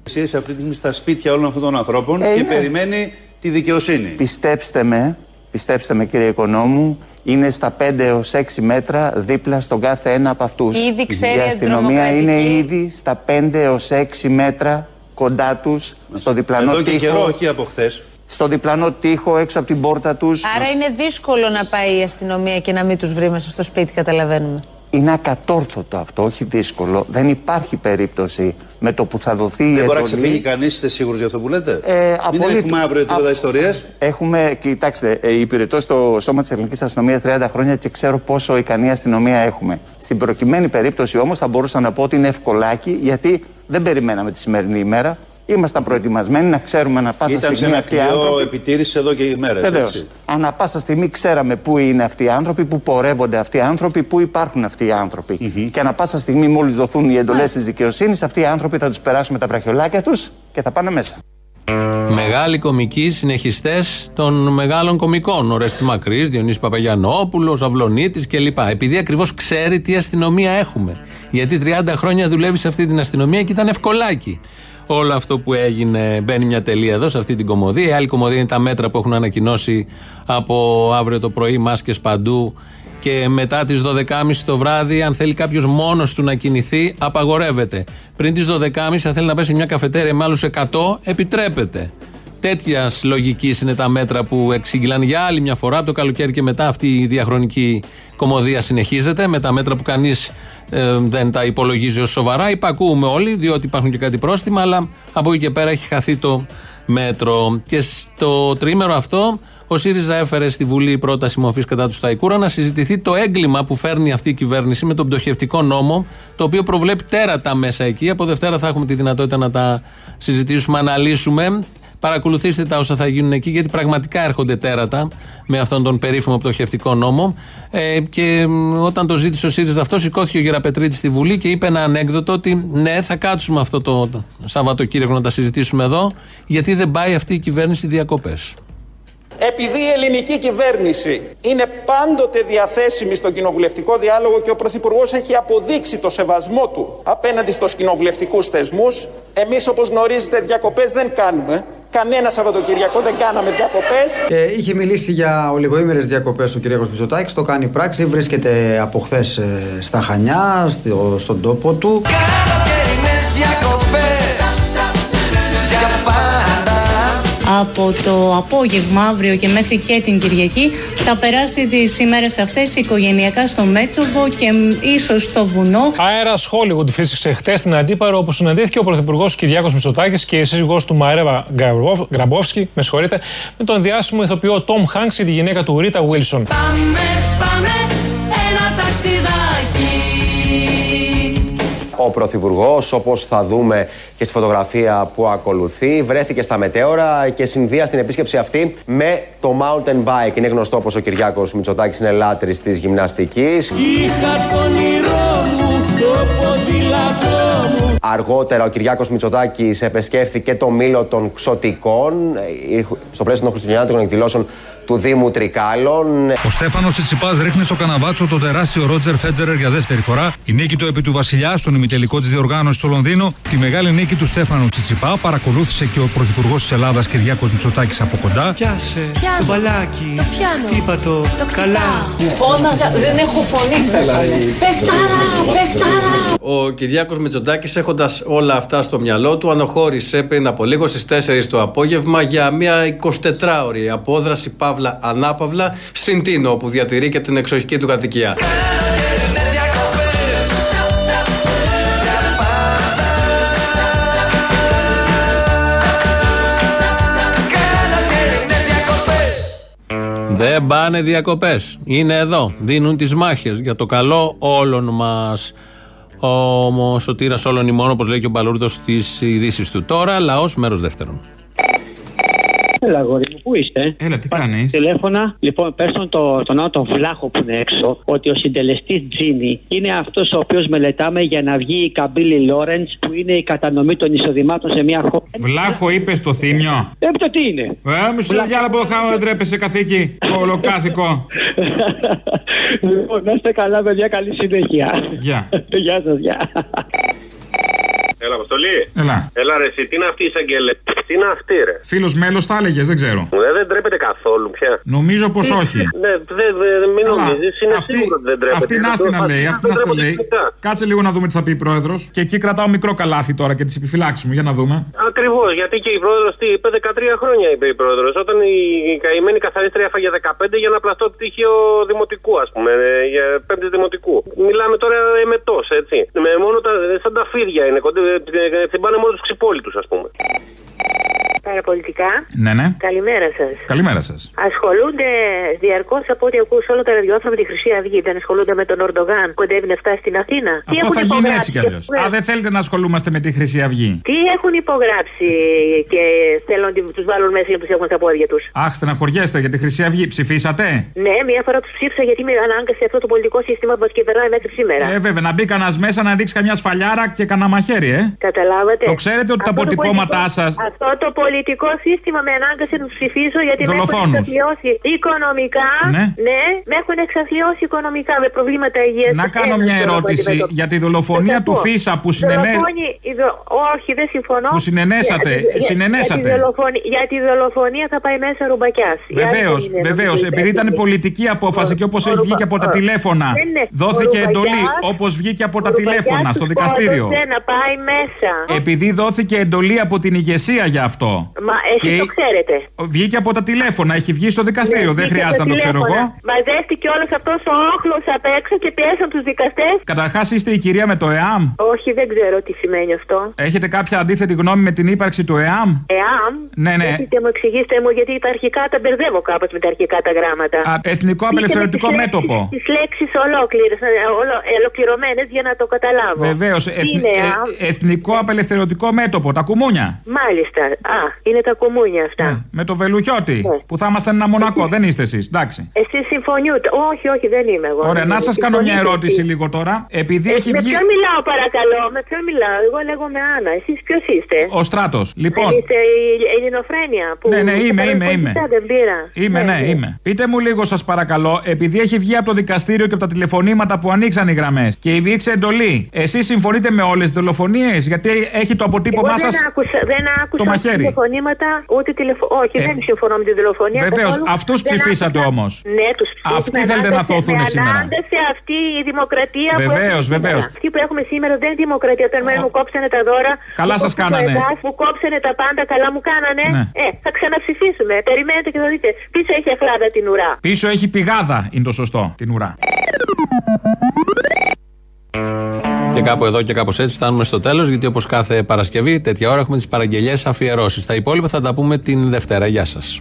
Εσύ σε αυτή τη στιγμή στα σπίτια όλων αυτών των ανθρώπων Ε, και ναι. περιμένει τη δικαιοσύνη. Πιστέψτε με, πιστέψτε με κύριε Οικονόμου, είναι στα 5 έως 6 μέτρα δίπλα στον κάθε ένα από αυτούς. Ήδη ξέρει Η αστυνομία είναι αντιδρομοκρατική. ήδη στα 5 έως 6 μέτρα κοντά τους, στο διπλανό Εδώ και τοίχο. καιρό, όχι από χθες. Στο διπλανό τοίχο έξω από την πόρτα τους. Άρα είναι δύσκολο να πάει η αστυνομία και να μην τους βρει μέσα στο σπίτι, καταλαβαίνουμε. Είναι ακατόρθωτο αυτό, όχι δύσκολο. Δεν υπάρχει περίπτωση με το που θα δοθεί η Δεν μπορεί να εντολή. ξεφύγει κανείς, είστε σίγουροι για αυτό που λέτε. Ε, Μην απολύτως. έχουμε αύριο επίπεδα Α- ιστορίες; Έχουμε, κοιτάξτε, ε, υπηρετώ στο σώμα της ελληνική αστυνομίας 30 χρόνια και ξέρω πόσο ικανή αστυνομία έχουμε. Στην προκειμένη περίπτωση όμως θα μπορούσα να πω ότι είναι ευκολάκι γιατί δεν περιμέναμε τη σημερινή ημέρα. Ήμασταν προετοιμασμένοι να ξέρουμε να πάσα Ήταν σε στιγμή ένα αυτοί οι κλειό άνθρωποι. επιτήρησης εδώ και μέρε. Βεβαίως. Ανά πάσα στιγμή ξέραμε πού είναι αυτοί οι άνθρωποι, πού πορεύονται αυτοί οι άνθρωποι, πού υπάρχουν αυτοί οι άνθρωποι. Και ανά πάσα στιγμή, μόλις δοθούν οι εντολές της δικαιοσύνης, αυτοί οι άνθρωποι θα τους περάσουμε τα βραχιολάκια τους και θα πάνε μέσα. Μεγάλοι κομικοί συνεχιστές των μεγάλων κομικών. Ο Ρέστη Μακρύς, Διονύσης Παπαγιανόπουλο, Αυλονίτης κλπ. Επειδή ακριβώς ξέρει τι αστυνομία έχουμε. Γιατί 30 χρόνια δουλεύει σε αυτή την αστυνομία και ήταν ευκολάκι. Όλο αυτό που έγινε μπαίνει μια τελεία εδώ σε αυτή την κομμωδία. Η άλλη κομμωδία είναι τα μέτρα που έχουν ανακοινώσει από αύριο το πρωί, μάσκες παντού και μετά τις 12.30 το βράδυ, αν θέλει κάποιος μόνος του να κινηθεί, απαγορεύεται. Πριν τις 12.30, αν θέλει να πέσει σε μια καφετέρια με άλλους 100, επιτρέπεται. Τέτοιας λογικής είναι τα μέτρα που εξήγηλαν για άλλη μια φορά. Από το καλοκαίρι και μετά αυτή η διαχρονική κομμωδία συνεχίζεται με τα μέτρα που κανείς δεν τα υπολογίζει ως σοβαρά. Υπακούουμε όλοι, διότι υπάρχουν και κάτι πρόστιμα, αλλά από εκεί και πέρα έχει χαθεί το μέτρο. Και στο τρίμερο αυτό, ο ΣΥΡΙΖΑ έφερε στη Βουλή πρόταση μορφής κατά του Σταϊκούρα να συζητηθεί το έγκλημα που φέρνει αυτή η κυβέρνηση με τον πτωχευτικό νόμο, το οποίο προβλέπει τέρατα μέσα εκεί. Από Δευτέρα θα έχουμε τη δυνατότητα να τα συζητήσουμε, αναλύσουμε. Παρακολουθήστε τα όσα θα γίνουν εκεί, γιατί πραγματικά έρχονται τέρατα με αυτόν τον περίφημο πτωχευτικό νόμο. Ε, και μ, όταν το ζήτησε ο ΣΥΡΙΖΑ αυτός, σηκώθηκε ο Γεραπετρίτης στη Βουλή και είπε ένα ανέκδοτο ότι ναι, θα κάτσουμε αυτό το, το Σαββατοκύριακο να τα συζητήσουμε εδώ, γιατί δεν πάει αυτή η κυβέρνηση διακοπές. Επειδή η ελληνική κυβέρνηση είναι πάντοτε διαθέσιμη στον κοινοβουλευτικό διάλογο και ο Πρωθυπουργός έχει αποδείξει το σεβασμό του απέναντι στους κοινοβουλευτικούς θεσμούς, εμείς όπως γνωρίζετε διακοπές δεν κάνουμε. Κανένα Σαββατοκυριακό δεν κάναμε διακοπές. Ε, είχε μιλήσει για ολιγοήμερες διακοπές ο κ. Μητσοτάκης. Το κάνει πράξη. Βρίσκεται από χθες στα Χανιά, στο, στον τόπο του. Από το απόγευμα αύριο και μέχρι και την Κυριακή θα περάσει τις ημέρες αυτές οικογενειακά στο Μέτσοβο και ίσως στο βουνό. Αέρα Hollywood φύσηξε χτες στην Αντίπαρο όπου συναντήθηκε ο Πρωθυπουργός Κυριάκος Μητσοτάκης και η σύζυγός του Μαρέβα Γκραμπόφ- Γκραμπόφσκι, με συγχωρείτε, με τον διάσημο ηθοποιό Τόμ Χάγκς και τη γυναίκα του Ρίτα Βίλσον. Πάμε, πάμε, ένα ταξιδάκι. Ο Πρωθυπουργός, όπως θα δούμε και στη φωτογραφία που ακολουθεί, βρέθηκε στα μετέωρα και συνδύα στην επίσκεψη αυτή με το mountain bike. Είναι γνωστό πως ο Κυριάκος Μητσοτάκης είναι λάτρης της γυμναστικής. Είχα το όνειρό μου, το ποδήλατό μου. Αργότερα ο Κυριάκος Μητσοτάκης επεσκέφθηκε το μήλο των Ξωτικών ε, στο πλαίσιο των Χριστουγεννιάτικων εκδηλώσεων του Δήμου Τρικάλων. Ο Στέφανος Τσιτσιπάς ρίχνει στο καναβάτσο τον τεράστιο Ρότζερ Φέντερερ για δεύτερη φορά. Η νίκη του επί του Βασιλιά στον ημιτελικό της διοργάνωσης στο Λονδίνο. Τη μεγάλη νίκη του Στέφανου Τσιτσιπά παρακολούθησε και ο Πρωθυπουργός της Ελλάδας Κυριάκος Μητσοτάκης από κοντά. Πιάσε Πιάνω. το μπαλάκι. Το πιάνω. Χτύπα το. Το Καλά. Φώναζα, δεν έχω φωνή Στέφανε. Παιχτάρα, παιχτάρα. Ο Κυριάκος Μητσοτάκης έχοντας όλα αυτά στο μυαλό του αναχώρησε πριν από λίγο στις 4 το απόγευμα για μια 24ωρη απόδραση παύλα ανάπαυλα στην Τίνο όπου διατηρεί και την εξοχική του κατοικία. Δεν πάνε διακοπές. Είναι εδώ. Δίνουν τις μάχες για το καλό όλων μας. Ο Σωτήρα όλων ημών, όπως λέει και ο Μπαλούρδο στις ειδήσεις του. Τώρα, λαός μέρος δεύτερον. Έλα, αγόρι μου, πού είστε; Έλα, τι κάνεις; Τηλέφωνα. Λοιπόν, πες τον το, τον άλλο τον βλάχο που είναι έξω ότι ο συντελεστής Τζίνι είναι αυτός ο οποίος μελετάμε για να βγει η Καμπίλη Λόρεντς που είναι η κατανομή των εισοδημάτων σε μια χώρα. Βλάχο είπες στο θύμιο; Ε, το τι είναι; Ε, μισό διάλογο που χάω, δεν τρέπεσαι καθήκη. Ολοκάθηκο. λοιπόν, να είστε καλά, παιδιά, καλή συνέχεια. Γεια. Γεια σας, γεια. Έλα, Αποστολή. Έλα. Έλα, ρε, εσύ, τι είναι αυτή η εισαγγελέα; Τι είναι αυτή, ρε; Φίλος μέλος τα έλεγες, δεν ξέρω. Ε, δεν τρέπεται καθόλου πια. Νομίζω πως όχι. Ναι, δεν δε, δε, μην Καλά. νομίζεις, είναι Αυτή- σίγουρο ότι δεν τρέπεται. Αυτή να Δεν την το- λέει, αυτή δεν να την τρέπονται λέει. φυσικά. Κάτσε λίγο να δούμε τι θα πει η πρόεδρος. Και εκεί κρατάω μικρό καλάθι τώρα και τις επιφυλάξεις μου, για να δούμε. Ακριβώς, γιατί και η πρόεδρος τι είπε 13 χρόνια, είπε η πρόεδρος. Όταν η καημένη καθαρίστρια έφαγε 15 για να πλαστό πτυχίο δημοτικού, ας πούμε, ε, για πέμπτη δημοτικού. Μιλάμε τώρα εμετό, έτσι. Με μόνο τα, σαν τα φίδια είναι, κοντά, ε, τσιμπάνε μόνο του ξυπόλοιτου, α πούμε. Παραπολιτικά. Ναι, ναι. Καλημέρα σας. Καλημέρα σας. Ασχολούνται διαρκώς από ό,τι ακούω σε όλα τα ραδιόφωνα με τη Χρυσή Αυγή. Δεν ασχολούνται με τον Ορντογάν. Κοντεύει να φτάσει στην Αθήνα. Τι Αυτό έχουν θα γίνει υπογράψει; έτσι κι αλλιώς. και- Α, δεν θέλετε να ασχολούμαστε με τη Χρυσή Αυγή; Τι έχουν υπογράψει και θέλουν να τους βάλουν μέσα για να τους έχουν στα πόδια τους; Αχ, στεναχωριέστε για τη Χρυσή Αυγή. Ψηφίσατε; Ναι, μία φορά τους ψήφισα γιατί με ανάγκασε αυτό το πολιτικό σύστημα που μας κυβερνάει μέχρι σήμερα. Ε, βέβαια, να μπει κανένας μέσα να ρίξει καμιά σφαλιάρα και κανένα μαχαίρι, ε. Καταλάβατε. Το ξέρετε ότι τα Αυτό το αποτυπώματά πολιτικό- σα. Αυτό το πολιτικό σύστημα με ανάγκασε να τους ψηφίσω γιατί με έχουν Δολοφόνους. εξαθλιώσει οικονομικά. Ναι. με έχουν εξαθλιώσει οικονομικά με προβλήματα υγείας. Να κάνω μια ερώτηση για τη δολοφονία του Φίσα που συνενέ... Όχι, δεν συμφωνώ. Που συνενέσατε, Για- για- συνενέσατε. Για τη, δολοφονία, για τη δολοφονία θα πάει μέσα ρουμπακιά. Βεβαίως, βεβαίως. Επειδή ήταν πολιτική απόφαση και όπως έχει βγει και από τα τηλέφωνα, Ναι, ναι. δόθηκε Ο εντολή Ρουμπακιάς- όπως βγήκε από τα ο τηλέφωνα Ρουμπακιάς στο τους δικαστήριο. σκότωσε να πάει μέσα. Επειδή δόθηκε εντολή από την ηγεσία για αυτό. Μα εσείς το ξέρετε. Βγήκε από τα τηλέφωνα, έχει βγει στο δικαστήριο. Ναι, Δεν βγήκε χρειάζεται στα να το ξέρω εγώ. τηλέφωνα. Μαζεύτηκε όλος αυτός ο όχλος απ' έξω και πιέσαν τους δικαστές. Καταρχάς είστε η κυρία με το ΕΑΜ. Όχι, δεν ξέρω τι σημαίνει αυτό. Έχετε κάποια αντίθετη γνώμη με την ύπαρξη του ΕΑΜ; Εάν. Ναι, ναι. Πείτε μου, εξηγήστε μου, γιατί τα αρχικά τα μπερδεύω κάπως με τα αρχικά τα γράμματα. Α, Εθνικό απελευθερωτικό μέτωπο. Τις λέξεις ολόκληρες, ολοκληρωμένες για να το καταλάβω. Βεβαίως. Τι είναι ΕΑΜ; εθνικό απελευθερωτικό μέτωπο. Τα κουμούνια. Μάλιστα. Α, είναι τα κομμούνια αυτά. Με το βελουχιώτη. Ναι. Που θα ήμασταν ένα μονακό. Δεν είστε εσείς. Εντάξει. Εσεί συμφωνείτε. Όχι, όχι, δεν είμαι εγώ. Ωραία, Δεν να είμαι. σας κάνω μια Συμφωνείτε ερώτηση εσείς. λίγο τώρα. Επειδή Ε, έχει με βγει. ποιον μιλάω, παρακαλώ, με ποιον μιλάω. Εγώ λέγομαι Άννα. Εσείς ποιος είστε; Ο στράτος. Λοιπόν. Δεν είστε η Ελληνοφρένεια που. Ναι, ναι, είμαι, είμαι, είμαι. Δεν πήρα. Είμαι, ναι, είμαι. Πείτε μου λίγο, σας παρακαλώ, επειδή έχει βγει από το δικαστήριο και από τα τηλεφωνήματα που ανοίξαν οι γραμμές και υπήρξε εντολή, εσείς συμφωνείτε με όλες τις δολοφονίες, γιατί έχει το αποτύπωμά Εγώ σας. δεν άκουσα, δεν άκουσα το μαχαίρι. Τηλεφωνήματα, ούτε τηλεφω... Όχι, Ε, δεν συμφωνώ με τη δολοφονία. Βεβαίως, καθόλου. αυτούς Δεν ψηφίσατε άκουσα- όμως. Ναι, τους ψηφίσατε. Αυτοί θέλετε να θωθούνε σήμερα. ανάγκασε αυτή η δημοκρατία που Βεβαίως, έχουμε σήμερα. βεβαίως. Αυτή που έχουμε σήμερα δεν είναι δημοκρατία. Όταν εμένα μου κόψανε τα δώρα. Καλά μου σας κόψανε κάνανε. το ΕΤΑΣ, Μου κόψανε τα πάντα, καλά μου κάνανε. Ναι. Ε, θα ξαναψηφίσουμε. Περιμένετε και θα δείτε. Πίσω έχει αφλάδα την ουρά. Πίσω έχει πηγάδα, είναι το σωστό, την ουρά. Και κάπου εδώ και κάπως έτσι φτάνουμε στο τέλος, γιατί όπως κάθε Παρασκευή, τέτοια ώρα έχουμε τις παραγγελίες αφιερώσεις. Τα υπόλοιπα θα τα πούμε την Δευτέρα. Γεια σας.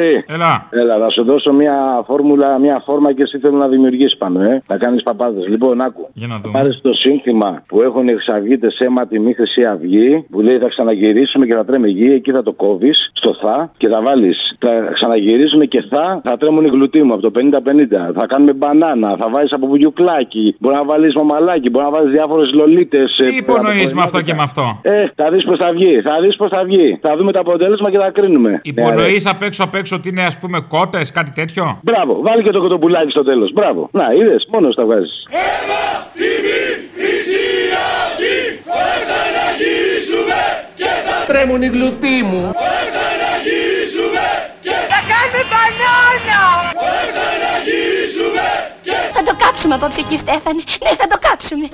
Αποστολή. Έλα. Έλα, θα σου δώσω μια φόρμουλα, μια φόρμα και εσύ θέλω να δημιουργήσεις πάνω, ε. Να κάνεις παπάδες. Λοιπόν, άκου. Για να δούμε. Πάρε το σύνθημα που έχουν οι εξαυγίτε αίμα τη μη χρυσή αυγή, που λέει θα ξαναγυρίσουμε και θα τρέμε γη, εκεί θα το κόβεις στο θα και θα βάλεις. Θα ξαναγυρίσουμε και θα, θα τρέμουν οι γλουτί μου από το 50-50. Θα κάνουμε μπανάνα, θα βάλει από μπουγιουκλάκι, μπορεί να βάλεις μαμαλάκι, μπορεί να βάλει διάφορες λολίτες. Τι υπονοείς με αυτό και με αυτό; Ε, θα δεις πώς θα βγει, θα δεις πώς θα βγει. Θα δούμε το αποτέλεσμα και θα κρίνουμε. Ναι, Υπονοείς απ' έξω απ' έξω ότι είναι ας πούμε κότες, κάτι τέτοιο; Μπράβο, βάλει και το κοτοπουλάκι στο τέλος. Μπράβο. Να, είδες, μόνος τα βγάζεις. Τρέμουν οι γλουτοί μου. Θα κάνει μπανάνα! Θα το κάψουμε απόψε εκεί Στέφανε. Ναι, θα το κάψουμε.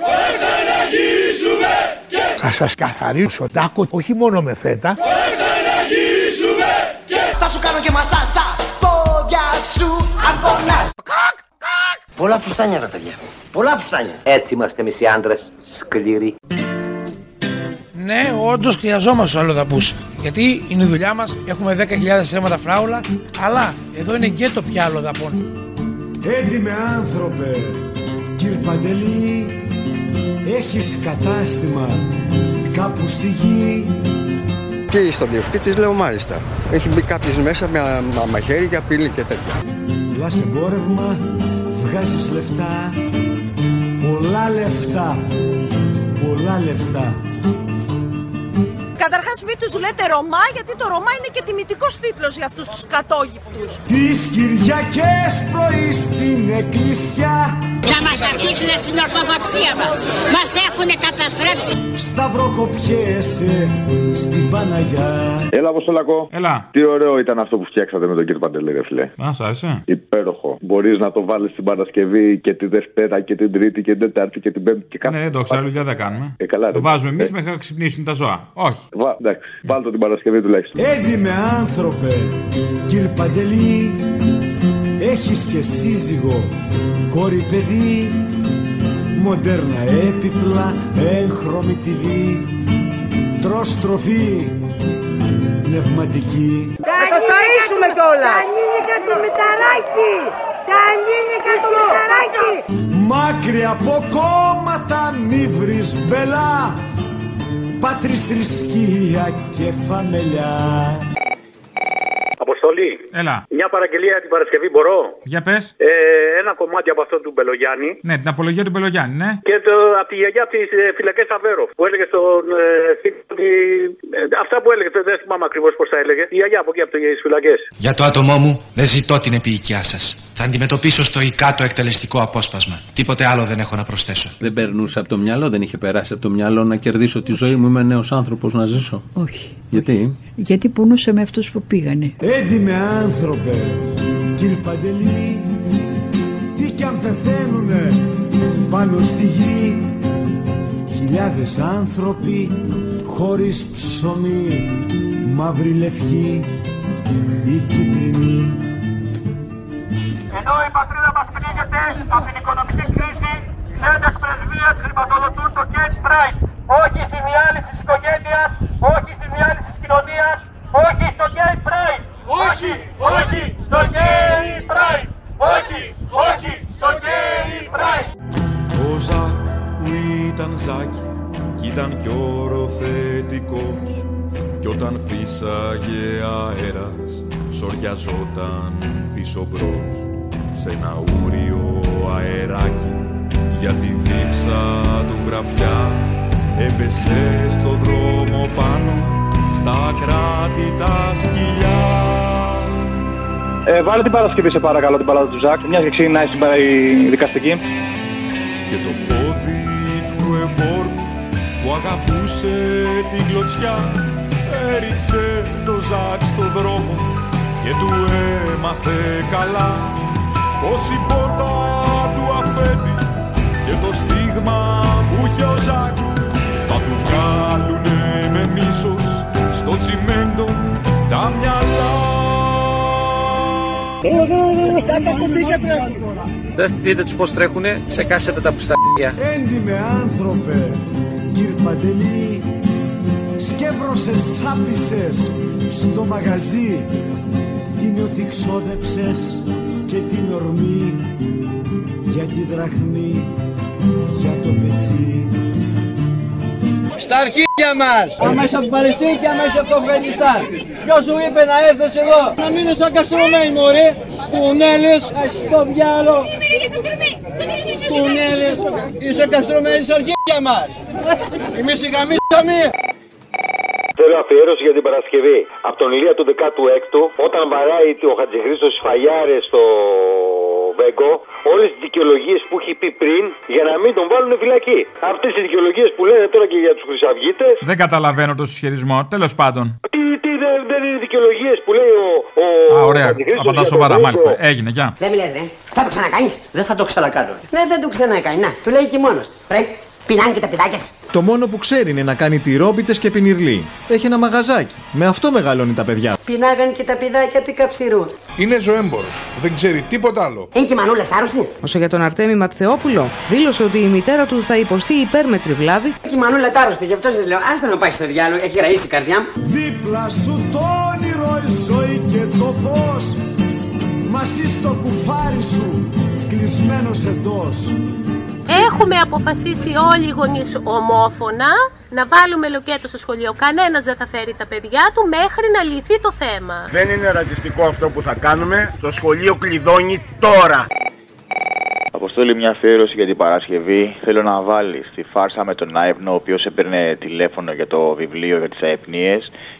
Θα σας καθαρίσω τάκο όχι μόνο με φέτα. Θα σου κάνω και μασά στα πόδια σου αν πονάς. Πολλά φουστάνια ρε παιδιά. Πολλά φουστάνια. Έτσι είμαστε εμείς οι άντρες. Σκληροί. Ναι, όντως χρειαζόμαστε του αλλοδαπού. Γιατί είναι η δουλειά μας, έχουμε 10.000 θέματα φράουλα, αλλά εδώ είναι και το πια αλλοδαπών. Έντιμε άνθρωπε, κύρ Παντελή, έχεις κατάστημα κάπου στη γη. Και στο διοκτήτη λέω μάλιστα. Έχει μπει κάποιος μέσα με μα- μαχαίρι και απειλή και τέτοια. Πουλάς εμπόρευμα, βγάζεις λεφτά, πολλά λεφτά, πολλά λεφτά. Καταρχάς, μην τους λέτε Ρωμά, γιατί το Ρωμά είναι και τιμητικός τίτλος για αυτούς τους κατόγυφτους. Τις Κυριακές πρωί στην εκκλησιά Να μας αρχίσουν στην ορθοδοξία μας. Μας έχουν καταστρέψει. Σταυροκοπιέσαι στην Παναγιά Έλα, Αποστολακό. Έλα. Τι ωραίο ήταν αυτό που φτιάξατε με τον κύριο Παντελή, ρε φιλέ. Α, σ' άρεσε. Υπέροχο. Μπορείς να το βάλεις την Παρασκευή και τη Δευτέρα και την Τρίτη και την Τετάρτη και την Πέμπτη και κάθε. Ναι, δεν το ξέρω, δουλειά δεν κάνουμε. Ε, καλά, Το ρε. βάζουμε εμείς Ε, μέχρι να ξυπνήσουν τα ζώα. Όχι. Βα... Εντάξει, βάλτε το την Παρασκευή τουλάχιστον. Έντιμε άνθρωπε, κύρ Παντελή, έχεις και σύζυγο, κόρη παιδί, μοντέρνα έπιπλα, έγχρωμη TV, τρως τροφή, πνευματική. Θα σας ταΐσουμε κιόλας. Τα νίνικα το μεταράκι! Τα νίνικα το μεταράκι! Μάκρυ από κόμματα μη βρεις μπελά, πάτρις θρησκεία και φαμελιά. Αποστολή. Έλα. Μια παραγγελία την Παρασκευή μπορώ; Για πες. Ε, ένα κομμάτι από αυτό του Μπελογιάννη. Ναι, την απολογία του Μπελογιάννη, ναι. Και το, από τη γιαγιά από τι φυλακές Αβέρο. Που έλεγε στον ε, φίλο ότι. ε, αυτά που έλεγε, δεν θυμάμαι ακριβώς πώς τα έλεγε. Η γιαγιά από εκεί από τις φυλακές. Για το άτομό μου δεν ζητώ την επίοικιά σας. Θα αντιμετωπίσω στοικά το εκτελεστικό απόσπασμα. Τίποτε άλλο δεν έχω να προσθέσω. Δεν περνούσε από το μυαλό, δεν είχε περάσει από το μυαλό να κερδίσω τη ζωή μου. Είμαι νέος άνθρωπος να ζήσω. Όχι. Γιατί; Γιατί πονούσε με αυτούς που πήγανε. Έντιμε άνθρωπε, κύρ Παντελή, τι κι αν πεθαίνουνε πάνω στη γη. Χιλιάδες άνθρωποι χωρίς ψωμί, μαύρη λευκή ή κίτρινη. Ενώ η πατρίδα μας πνίγεται από την οικονομική κρίση, ξένες πρεσβείες χρηματοδοτούν το Gate Pride. Όχι στη διάλυση της οικογένειας, όχι στη διάλυση της κοινωνίας, όχι στο Gay Pride. Όχι, όχι στο Gay Pride. Όχι, όχι στο Gay Pride. Ο Ζακ που ήταν Ζάκη κι ήταν κι οροθετικός κι όταν φύσαγε αέρας σοριαζόταν πίσω μπρος σε ένα ούριο αεράκι. Για τη δίψα του γραφιά έπεσε στο δρόμο πάνω στα κράτη τα σκυλιά. Ε, βάλε την Παρασκευή σε παρακαλώ την παλάτα του Ζακ, μιας και ξεκινάει σήμερα η δικαστική. και το πόδι του εμπόρου που αγαπούσε την κλωτσιά έριξε το Ζακ στο δρόμο και του έμαθε καλά πως η πόρτα του αφέντη και το στίγμα που είχε ο Ζακ. Θα του βγάλουνε με μίσος στο τσιμέντο τα μυαλά. Δεν δείτε τους πώς τρέχουνε, ξεκάσετε τα πουσταριά. Έντιμε άνθρωπε, κύρ Παντελή, σκεύρωσες σάπισες στο μαγαζί. Την ότι ξόδεψες και την ορμή για τη δραχμή για το πετσί Στα αρχίδια μας! Αμέσως από την Παλαιστίνη και αμέσως από το Αφγανιστάν. Ποιος σου είπε να έρθεις εδώ, να μείνεις σαν καστρωμένοι μωρέ. Κουνέλες, στο διάλο. Κουνέλες, είσαι καστρωμένοι στα αρχίδια μας. Εμείς οι γαμίσαμε. Θέλω αφιέρωση για την Παρασκευή. Από τον Ηλία του 16ου, όταν βαράει ο Χατζηχρήστος φαλιάρε στο Βέγκο, όλες τις δικαιολογίες που έχει πει πριν για να μην τον βάλουν φυλακή. Αυτές οι δικαιολογίες που λένε τώρα και για τους Χρυσαυγίτες. Δεν καταλαβαίνω το συσχετισμό. Τέλος πάντων. Τι, τι δεν, δεν είναι δικαιολογίες που λέει ο. ο Α, ωραία. Χατζηχρήστος Από τα για τον σοβαρά, Βέγκο. μάλιστα. Έγινε, γεια. Δεν μιλάς ρε. Θα το ξανακάνεις; Δεν θα το ξανακάνω. Ναι, δεν το ξανακάνει. Να, του λέει και μόνος του. Ρε, πεινάνε και τα παιδάκια σου. Το μόνο που ξέρει είναι να κάνει τυρόπιτες και πινιρλί. Έχει ένα μαγαζάκι. Με αυτό μεγαλώνει τα παιδιά. Πεινάγαν και τα παιδάκια του καψιρού. Είναι ζωέμπορος. Δεν ξέρει τίποτα άλλο. Είναι και η μανούλα άρρωστη. Όσο για τον Αρτέμι Ματθεόπουλο, δήλωσε ότι η μητέρα του θα υποστεί υπέρμετρη βλάβη Και η μανούλα άρρωστη. Γι' αυτό σας λέω, άστα να πάει στο διάλογο. Έχει ραίσει η καρδιά μου. Δίπλα σου το όνειρο η ζωή και το φως Μαζί στο κουφάρι σου κλεισμένος εντός Έχουμε αποφασίσει όλοι οι γονείς ομόφωνα να βάλουμε λοκέτο στο σχολείο. Κανένας δεν θα φέρει τα παιδιά του μέχρι να λυθεί το θέμα. Δεν είναι ρατσιστικό αυτό που θα κάνουμε. Το σχολείο κλειδώνει τώρα. Αποστόλη, μια αφιέρωση για την Παρασκευή. Θέλω να βάλεις τη φάρσα με τον Άιβνο, ο οποίος έπαιρνε τηλέφωνο για το βιβλίο για τις αεπνίε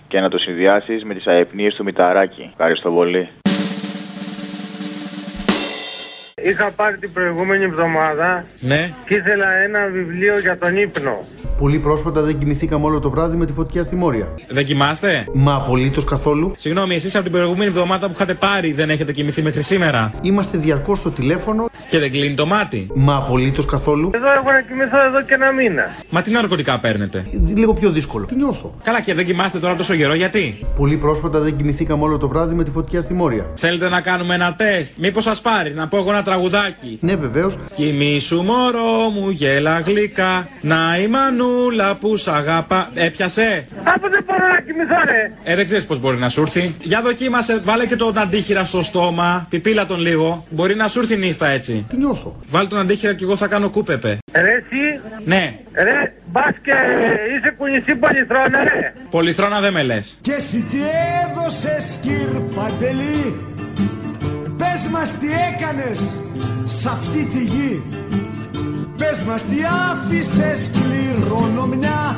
και να το συνδυάσεις με τις αεπνίε του Μηταράκη. Ευχαριστώ πολύ. Είχα πάρει την προηγούμενη εβδομάδα Ναι. και ήθελα ένα βιβλίο για τον ύπνο. Πολύ πρόσφατα δεν κοιμηθήκαμε όλο το βράδυ με τη φωτιά στη Μόρια. Δεν κοιμάστε; Μα απολύτως καθόλου. Συγγνώμη, εσείς από την προηγούμενη εβδομάδα που είχατε πάρει δεν έχετε κοιμηθεί μέχρι σήμερα; Είμαστε διαρκώς στο τηλέφωνο. Και δεν κλείνει το μάτι; Μα απολύτως καθόλου. Εδώ έχω να κοιμηθώ εδώ και ένα μήνα. Μα τι ναρκωτικά παίρνετε; Λίγο πιο δύσκολο. Τι νιώθω; Καλά, και δεν κοιμάστε τώρα τόσο καιρό, γιατί; Πολύ πρόσφατα δεν κοιμηθήκαμε όλο το βράδυ με τη φωτιά στη Μόρια. Θέλετε να κάνουμε ένα τεστ; Μήπως σας πάρει να πω εγώ ένα τραγουδάκι. Ναι, βεβαίως. Κοιμήσου μωρό μου γέλα γλυκά. Να η μανούλα που σ' αγαπά. Έπιασε. Από δεν μπορώ να κοιμηθώ, ρε. Ε, δεν ξέρεις πώς μπορεί να σου έρθει. Για δοκίμασε, βάλε και τον αντίχειρα στο στόμα. Πιπίλα τον λίγο. Μπορεί να σου έρθει νύστα έτσι. Τι νιώθω. Βάλε τον αντίχειρα και εγώ θα κάνω κούπεπε. Ρε εσύ, Ναι, ρε, μπας και είσαι κουνησί πολυθρόνα, ρε. πολυθρόνα δεν με λες. Και εσύ τι έδωσες κύρ Παντελή; Πες μας τι έκανες σ' αυτή τη γη Πες μας τι άφησες κληρονομιά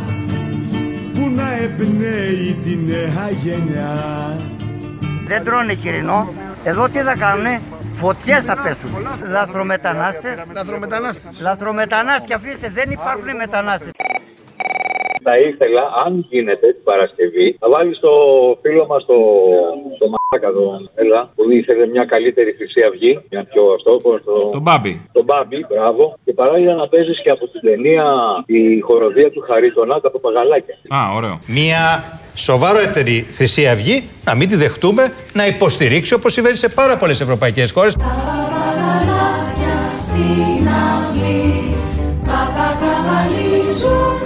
Που να εμπνέει τη νέα γενιά Δεν τρώνε χοιρινό. Εδώ τι θα κάνουνε; Φωτιές θα πέσουν. Λαθρομετανάστες. Λαθρομετανάστες. Λαθρομετανάστες. Αφήστε, δεν υπάρχουν μετανάστες. Θα ήθελα, αν γίνεται την Παρασκευή, να βάλει το φίλο μας το, το μαλάκα τον Έλα, που ήθελε μια καλύτερη Χρυσή Αυγή. Μια πιο αυτό. πώς Το, Τον Μπάμπι. τον Μπάμπι, μπράβο. Και παράλληλα να παίζεις και από την ταινία η χοροδία του Χαρίτονα, τα παπαγαλάκια. Α, ωραίο. Μια σοβαρότερη Χρυσή Αυγή, να μην τη δεχτούμε, να υποστηρίξει όπως συμβαίνει σε πάρα πολλές ευρωπαϊκές χώρες. Παπαγαλάκια στην αυλή, παπακαβαλίζουν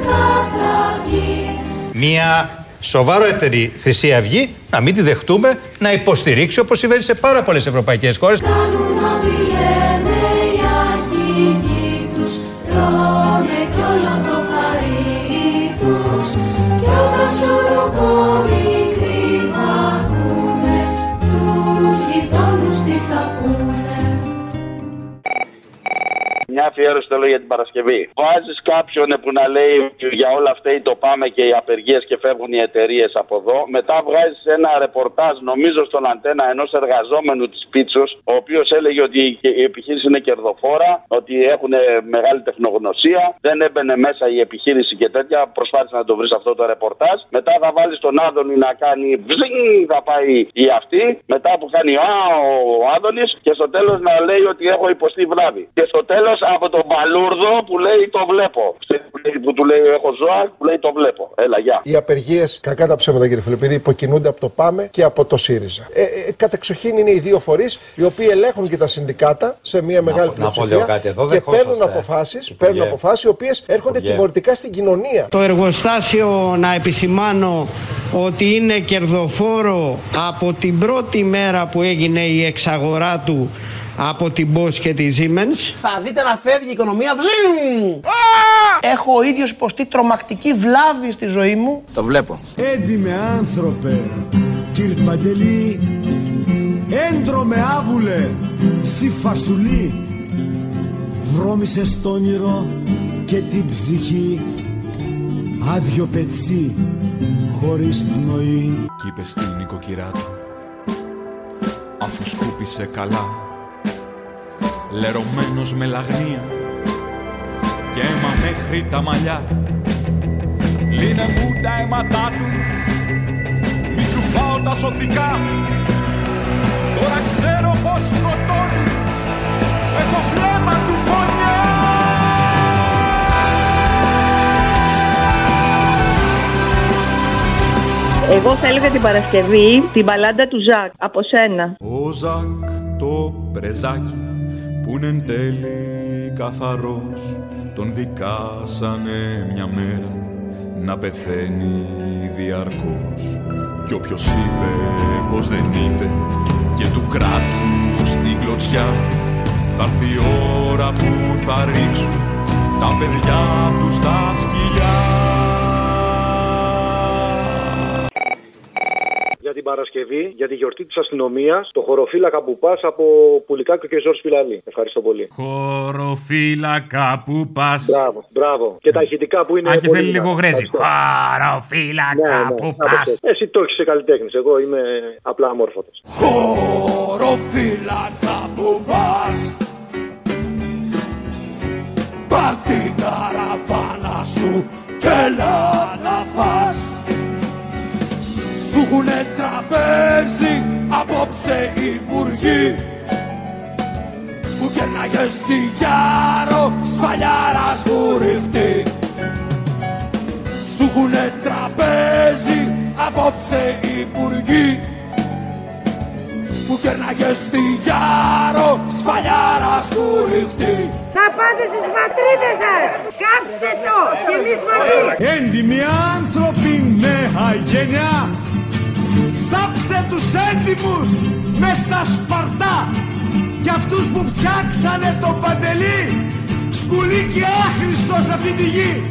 κάθε αυγή. Μια σοβαρότερη Χρυσή Αυγή, να μην τη δεχτούμε, να υποστηρίξει όπως συμβαίνει σε πάρα πολλές ευρωπαϊκές χώρες. Μια αφιέρωση θέλω για την Παρασκευή. Βάζεις κάποιον που να λέει ότι για όλα αυτά το πάμε και οι απεργίες και φεύγουν οι εταιρείες από εδώ. Μετά βγάζεις ένα ρεπορτάζ, νομίζω στον αντένα ενός εργαζόμενου της Πίτσος, ο οποίος έλεγε ότι η επιχείρηση είναι κερδοφόρα, ότι έχουν μεγάλη τεχνογνωσία. Δεν έμπαινε μέσα η επιχείρηση και τέτοια. Προσπάθησε να το βρει αυτό το ρεπορτάζ. Μετά θα βάλεις τον Άδωνη να κάνει βζινγκ, θα πάει η αυτή. Μετά που κάνει α, ο Άδωνης και στο τέλος να λέει ότι έχω υποστεί βλάβη. Και στο τέλος από τον Παλούρδο που λέει το βλέπω. Που του λέει έχω ζώα, που λέει το βλέπω. Έλα, γεια. Οι απεργίες, κακά τα ψέματα κύριε Φιλιππίδη, υποκινούνται από το ΠΑΜΕ και από το ΣΥΡΙΖΑ. Ε, ε, κατεξοχήν είναι οι δύο φορείς οι οποίοι ελέγχουν και τα συνδικάτα σε μια μεγάλη να πω πλειοψηφία λίγο κάτι εδώ, και δεχόσαστε, παίρνουν ε. αποφάσεις Υπουργέ. παίρνουν αποφάσεις οι οποίες έρχονται Υπουργέ. τιμωρητικά στην κοινωνία. Το εργοστάσιο να επισημάνω ότι είναι κερδοφόρο από την πρώτη μέρα που έγινε η εξαγορά του από την Bosch και τη Siemens. Θα δείτε να φεύγει η οικονομία. Βζιν! Έχω ο ίδιος υποστεί τρομακτική βλάβη στη ζωή μου. Το βλέπω. Έντιμε άνθρωπε, κύριε Παντελή, έντρομε άβουλε, σι φασουλή, βρώμησες το όνειρο και την ψυχή, άδειο πετσί, χωρίς πνοή. Κι είπες στην νοικοκυρά του Αφού σκούπισε καλά Λερωμένος με λαγνία. Και αίμα μέχρι τα μαλλιά. Λύνε μου τα αίματά του. Μη σου φάω τα σωθικά. Τώρα ξέρω πως σκοτώνει. Έχω βλέμμα του φωνιά Εγώ θα έλεγα την Παρασκευή την μπαλάντα του Ζακ από σένα. Ο Ζακ το πρεζάκι που είναι εν τέλει καθαρός τον δικάσανε μια μέρα να πεθαίνει διαρκώς. Κι όποιος είπε πως δεν είδε και του κράτους στην κλωτσιά θα έρθει η ώρα που θα ρίξουν τα παιδιά τους στα σκυλιά Για την Παρασκευή, για τη γιορτή της αστυνομίας, το χωροφύλακα που πας από Πουλικάκο και Ζόρς Σπιλαλή. Ευχαριστώ πολύ. Χωροφύλακα που πας. Μπράβο, μπράβο. Και τα ηχητικά που είναι. Α, και πολύ θέλει λίγο δυνατά. γρέζι. Ευχαριστώ. Χωροφύλακα Ναι, ναι, που κάπως πας. έτσι. Εσύ το έχεις σε καλλιτέχνης. Εγώ είμαι απλά αμόρφωτος. Χωροφύλακα που πας Πάρ' την καραβάνα σου και έλα να φας Σου έχουνε τραπέζι απόψε οι υπουργοί Που κέρναγε στη Γιάρο σφαλιάρας βουριχτή Σου έχουνε τραπέζι απόψε οι υπουργοί που κέρναγε στη Γιάρο σφαλιάρας σκουριχτή. Να πάτε στις πατρίδες σας! Κάψτε το! Και εμείς μαζί! Έντιμοι άνθρωποι, νέα γενιά Θάψτε τους έντιμους μες στα Σπαρτά Και αυτούς που φτιάξανε τον Παντελή. Σκουλί και άχρηστος σε αυτή τη γη